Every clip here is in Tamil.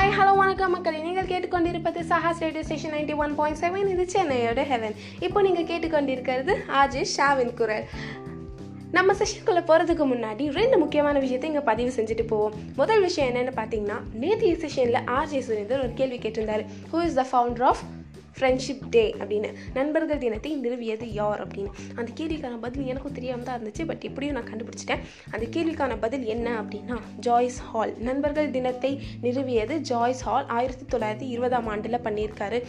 ஹாய் ஹலோ வணக்கம். மக்கள் நீங்கள் கேட்டுக்கொண்டிருப்பது Sahas radio station ninety one point seven இது சென்னையோட ஹெவன் இப்போ நீங்கள் கேட்டுக்கொண்டிருக்கிறது ஆஜி ஷாவின் குரல். நம்ம செஷனுக்குள்ளே போகிறதுக்கு முன்னாடி ரெண்டு முக்கியமான விஷயத்தை இங்கே பதிவு செஞ்சுட்டு போவோம். முதல் விஷயம் என்னென்னு பார்த்தீங்கன்னா நேற்றைய செஷனில் ஆர்ஜே சுரேந்தர் ஒரு கேள்வி கேட்டிருந்தார். Who is the founder of friendship day அப்படின்னு. நண்பர்கள் தினத்தை நிறுவியது யார் அப்படின்னு. அந்த கேள்விக்கான பதில் எனக்கும் தெரியாமல் தான் இருந்துச்சு பட் எப்படியும் நான் கண்டுபிடிச்சிட்டேன். அந்த கேள்விக்கான பதில் என்ன அப்படின்னா ஜாய்ஸ் ஹால் நண்பர்கள் தினத்தை நிறுவியது ஜாய்ஸ் ஹால் ஆயிரத்தி தொள்ளாயிரத்தி இருபதாம் ஆண்டில் பண்ணியிருக்காரு.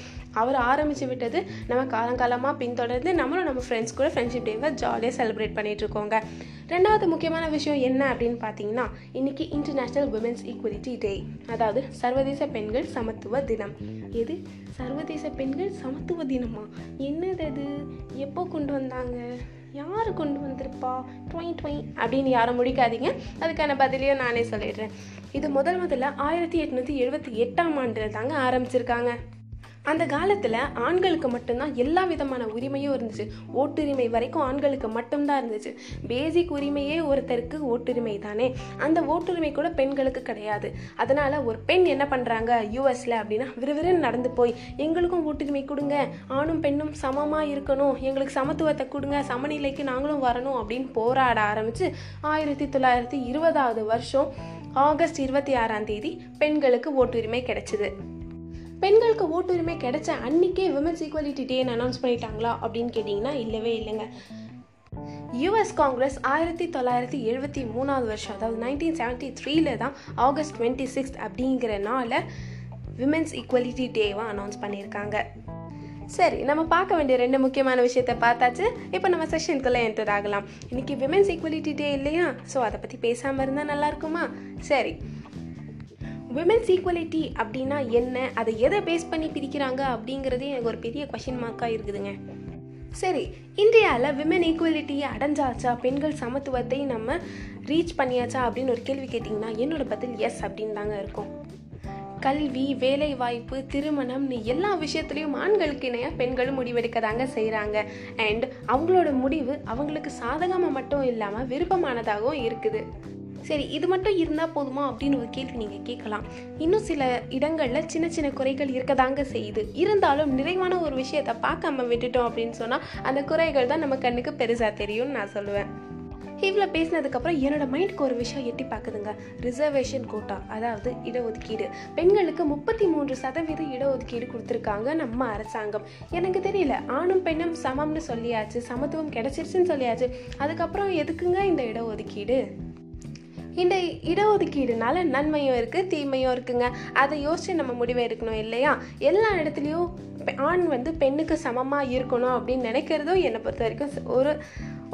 அவர் ஆரம்பித்து விட்டது நம்ம காலங்காலமாக பின்தொடர்ந்து நம்மளும் நம்ம ஃப்ரெண்ட்ஸ் கூட ஃப்ரெண்ட்ஷிப் டேவை ஜாலியாக செலிப்ரேட் பண்ணிட்டு இருக்கோங்க. ரெண்டாவது முக்கியமான விஷயம் என்ன அப்படின்னு பார்த்தீங்கன்னா இன்னைக்கு இன்டர்நேஷ்னல் உமன்ஸ் ஈக்குவலிட்டி டே அதாவது சர்வதேச பெண்கள் சமத்துவ தினம். எது? சர்வதேச பெண்கள் சமத்துவ தினமா? என்னது அது? எப்போ கொண்டு வந்தாங்க? யார் கொண்டு வந்திருப்பா? ட்வொய் ட்வொய் அப்படின்னு யாரும் முடிக்காதீங்க. அதுக்கான பதிலையும் நானே சொல்லிடுறேன். இது முதல் முதல்ல ஆயிரத்தி எட்நூற்றி எழுபத்தி எட்டாம் ஆண்டில் தாங்க ஆரம்பிச்சிருக்காங்க. அந்த காலத்தில் ஆண்களுக்கு மட்டும்தான் எல்லா விதமான உரிமையும் இருந்துச்சு. ஓட்டுரிமை வரைக்கும் ஆண்களுக்கு மட்டும்தான் இருந்துச்சு. பேசிக் உரிமையே ஒருத்தருக்கு ஓட்டுரிமை தானே. அந்த ஓட்டுரிமை கூட பெண்களுக்கு கிடையாது. அதனால் ஒரு பெண் என்ன பண்ணுறாங்க யூஎஸில் அப்படின்னா விறுவிறுன்னு நடந்து போய் எங்களுக்கும் ஓட்டுரிமை கொடுங்க. ஆணும் பெண்ணும் சமமாக இருக்கணும். எங்களுக்கு சமத்துவத்தை கொடுங்க. சமநிலைக்கு நாங்களும் வரணும் அப்படின்னு போராட ஆரம்பித்து ஆயிரத்தி தொள்ளாயிரத்தி இருபதாவது வருஷம் ஆகஸ்ட் இருபத்தி ஆறாம் தேதி பெண்களுக்கு ஓட்டுரிமை கிடைச்சிது. பெண்களுக்கு ஓட்டுரிமை கிடைச்ச அன்னைக்கே விமன்ஸ் ஈக்குவாலிட்டி டேன்னு அனௌன்ஸ் பண்ணிட்டாங்களா அப்படின்னு கேட்டிங்கன்னா இல்லவே இல்லைங்க. யுஎஸ் காங்கிரஸ் ஆயிரத்தி தொள்ளாயிரத்தி எழுபத்தி மூணாவது வருஷம் அதாவது நைன்டீன் செவன்ட்டி த்ரீல தான் ஆகஸ்ட் டுவெண்ட்டி சிக்ஸ்த் அப்படிங்கிற நாளில் விமென்ஸ் ஈக்குவலிட்டி டேவாக அனௌன்ஸ் பண்ணியிருக்காங்க. சரி நம்ம பார்க்க வேண்டிய ரெண்டு முக்கியமான விஷயத்த பார்த்தாச்சு. இப்போ நம்ம செஷனுக்குள்ளே என்டர் ஆகலாம். இன்றைக்கி விமென்ஸ் ஈக்குவலிட்டி டே இல்லையா? ஸோ அதை பற்றி பேசாமல் இருந்தால் நல்லா இருக்குமா? சரி. விமென்ஸ் ஈக்குவலிட்டி அப்படின்னா என்ன? அதை எதை பேஸ் பண்ணி பிரிக்கிறாங்க அப்படிங்கிறதே எனக்கு ஒரு பெரிய கொஷின் மார்க்காக இருக்குதுங்க. சரி இந்தியாவில் விமன் ஈக்குவலிட்டியை அடைஞ்சாச்சா? பெண்கள் சமத்துவத்தை நம்ம ரீச் பண்ணியாச்சா? அப்படின்னு ஒரு கேள்வி கேட்டிங்கன்னா என்னோட பதில் எஸ் அப்படின்னு தாங்க இருக்கும். கல்வி வேலை வாய்ப்பு திருமணம்னு எல்லா விஷயத்துலையும் ஆண்களுக்கு இணையாக பெண்களும் முடிவெடுக்க தாங்க செய்கிறாங்க அண்ட் அவங்களோட முடிவு அவங்களுக்கு சாதகமாக மட்டும் இல்லாமல் விருப்பமானதாகவும் இருக்குது. சரி இது மட்டும் இருந்தால் போதுமா அப்படின்னு ஒரு கேள்வி நீங்கள் கேட்கலாம். இன்னும் சில இடங்களில் சின்ன சின்ன குறைகள் இருக்க தாங்க செய்யுது. இருந்தாலும் நிறைவான ஒரு விஷயத்தை பார்க்காம விட்டுட்டோம் அப்படின்னு சொன்னால் அந்த குறைகள் தான் நம்ம கண்ணுக்கு பெருசாக தெரியும்னு நான் சொல்லுவேன். இவ்வளோ பேசினதுக்கப்புறம் என்னோட மைண்டுக்கு ஒரு விஷயம் எட்டி பார்க்குதுங்க. ரிசர்வேஷன் கோட்டா அதாவது இடஒதுக்கீடு. பெண்களுக்கு முப்பத்தி மூன்று சதவீத இடஒதுக்கீடு கொடுத்துருக்காங்க நம்ம அரசாங்கம். எனக்கு தெரியல ஆணும் பெண்ணும் சமம்னு சொல்லியாச்சு சமத்துவம் கிடைச்சிருச்சுன்னு சொல்லியாச்சு. அதுக்கப்புறம் எதுக்குங்க இந்த இடஒதுக்கீடு? இந்த இடஒதுக்கீடுனால நன்மையும் இருக்குது தீமையும் இருக்குங்க. அதை யோசித்து நம்ம முடிவை எடுக்கணும் இல்லையா? எல்லா இடத்துலையும் ஆண் வந்து பெண்ணுக்கு சமமாக இருக்கணும் அப்படின்னு நினைக்கிறதும் என்னை பொறுத்த வரைக்கும் ஒரு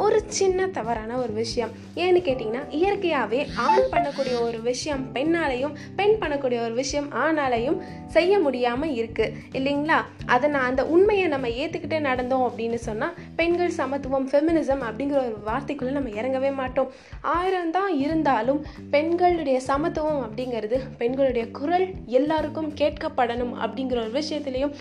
ஒரு சின்ன தவறான ஒரு விஷயம். ஏன்னு கேட்டிங்கன்னா இயற்கையாகவே ஆண் பண்ணக்கூடிய ஒரு விஷயம் பெண்ணாலையும் பெண் பண்ணக்கூடிய ஒரு விஷயம் ஆணாலையும் செய்ய முடியாமல் இருக்குது இல்லைங்களா? அதை நான் அந்த உண்மையை நம்ம ஏற்றுக்கிட்டே நடந்தோம் அப்படின்னு சொன்னால் பெண்கள் சமத்துவம் ஃபெமினிசம் அப்படிங்கிற ஒரு வார்த்தைக்குள்ளே நம்ம இறங்கவே மாட்டோம். ஆயிரம் தான் இருந்தாலும் பெண்களுடைய சமத்துவம் அப்படிங்கிறது பெண்களுடைய குரல் எல்லாருக்கும் கேட்கப்படணும் அப்படிங்கிற ஒரு விஷயத்துலையும்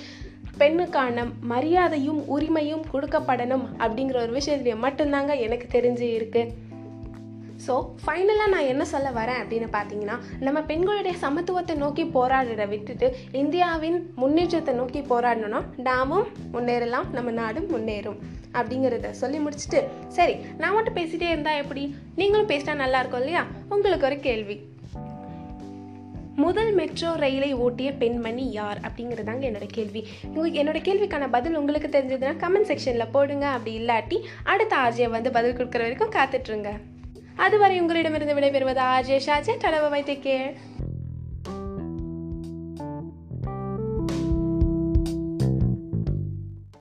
பெண்ணுக்கான மரியாதையும் உரிமையும் கொடுக்கப்படணும் அப்படிங்கிற ஒரு விஷயத்துலேயே மட்டும்தாங்க எனக்கு தெரிஞ்சு இருக்குது ஸோ ஃபைனலாக நான் என்ன சொல்ல வரேன் அப்படின்னு பார்த்தீங்கன்னா நம்ம பெண்களுடைய சமத்துவத்தை நோக்கி போராடுறத விட்டுட்டு இந்தியாவின் முன்னேற்றத்தை நோக்கி போராடணும்னா நாமும் முன்னேறலாம் நம்ம நாடும் முன்னேறும் அப்படிங்கிறத சொல்லி முடிச்சுட்டு சரி நான் மட்டும் பேசிகிட்டே இருந்தால் எப்படி? நீங்களும் பேசினா நல்லா இருக்கும் இல்லையா? உங்களுக்கு ஒரு கேள்வி. முதல் மெட்ரோ ரயிலை ஓட்டிய பெண்மணி யார் அப்படிங்கிறதாங்க என்னோட கேள்வி. உங்களுக்கு என்னோட கேள்விக்கான பதில் உங்களுக்கு தெரிஞ்சதுன்னா கமெண்ட் செக்ஷனில் போடுங்க. அப்படி இல்லாட்டி அடுத்த ஆர்ஜியை வந்து பதில் கொடுக்குற வரைக்கும் காத்துட்ருங்க அதுவரை உங்களிடமிருந்து விடைபெறுவது ஆர்ஜே ஷாஜே. டலவை வைத்தே கேள்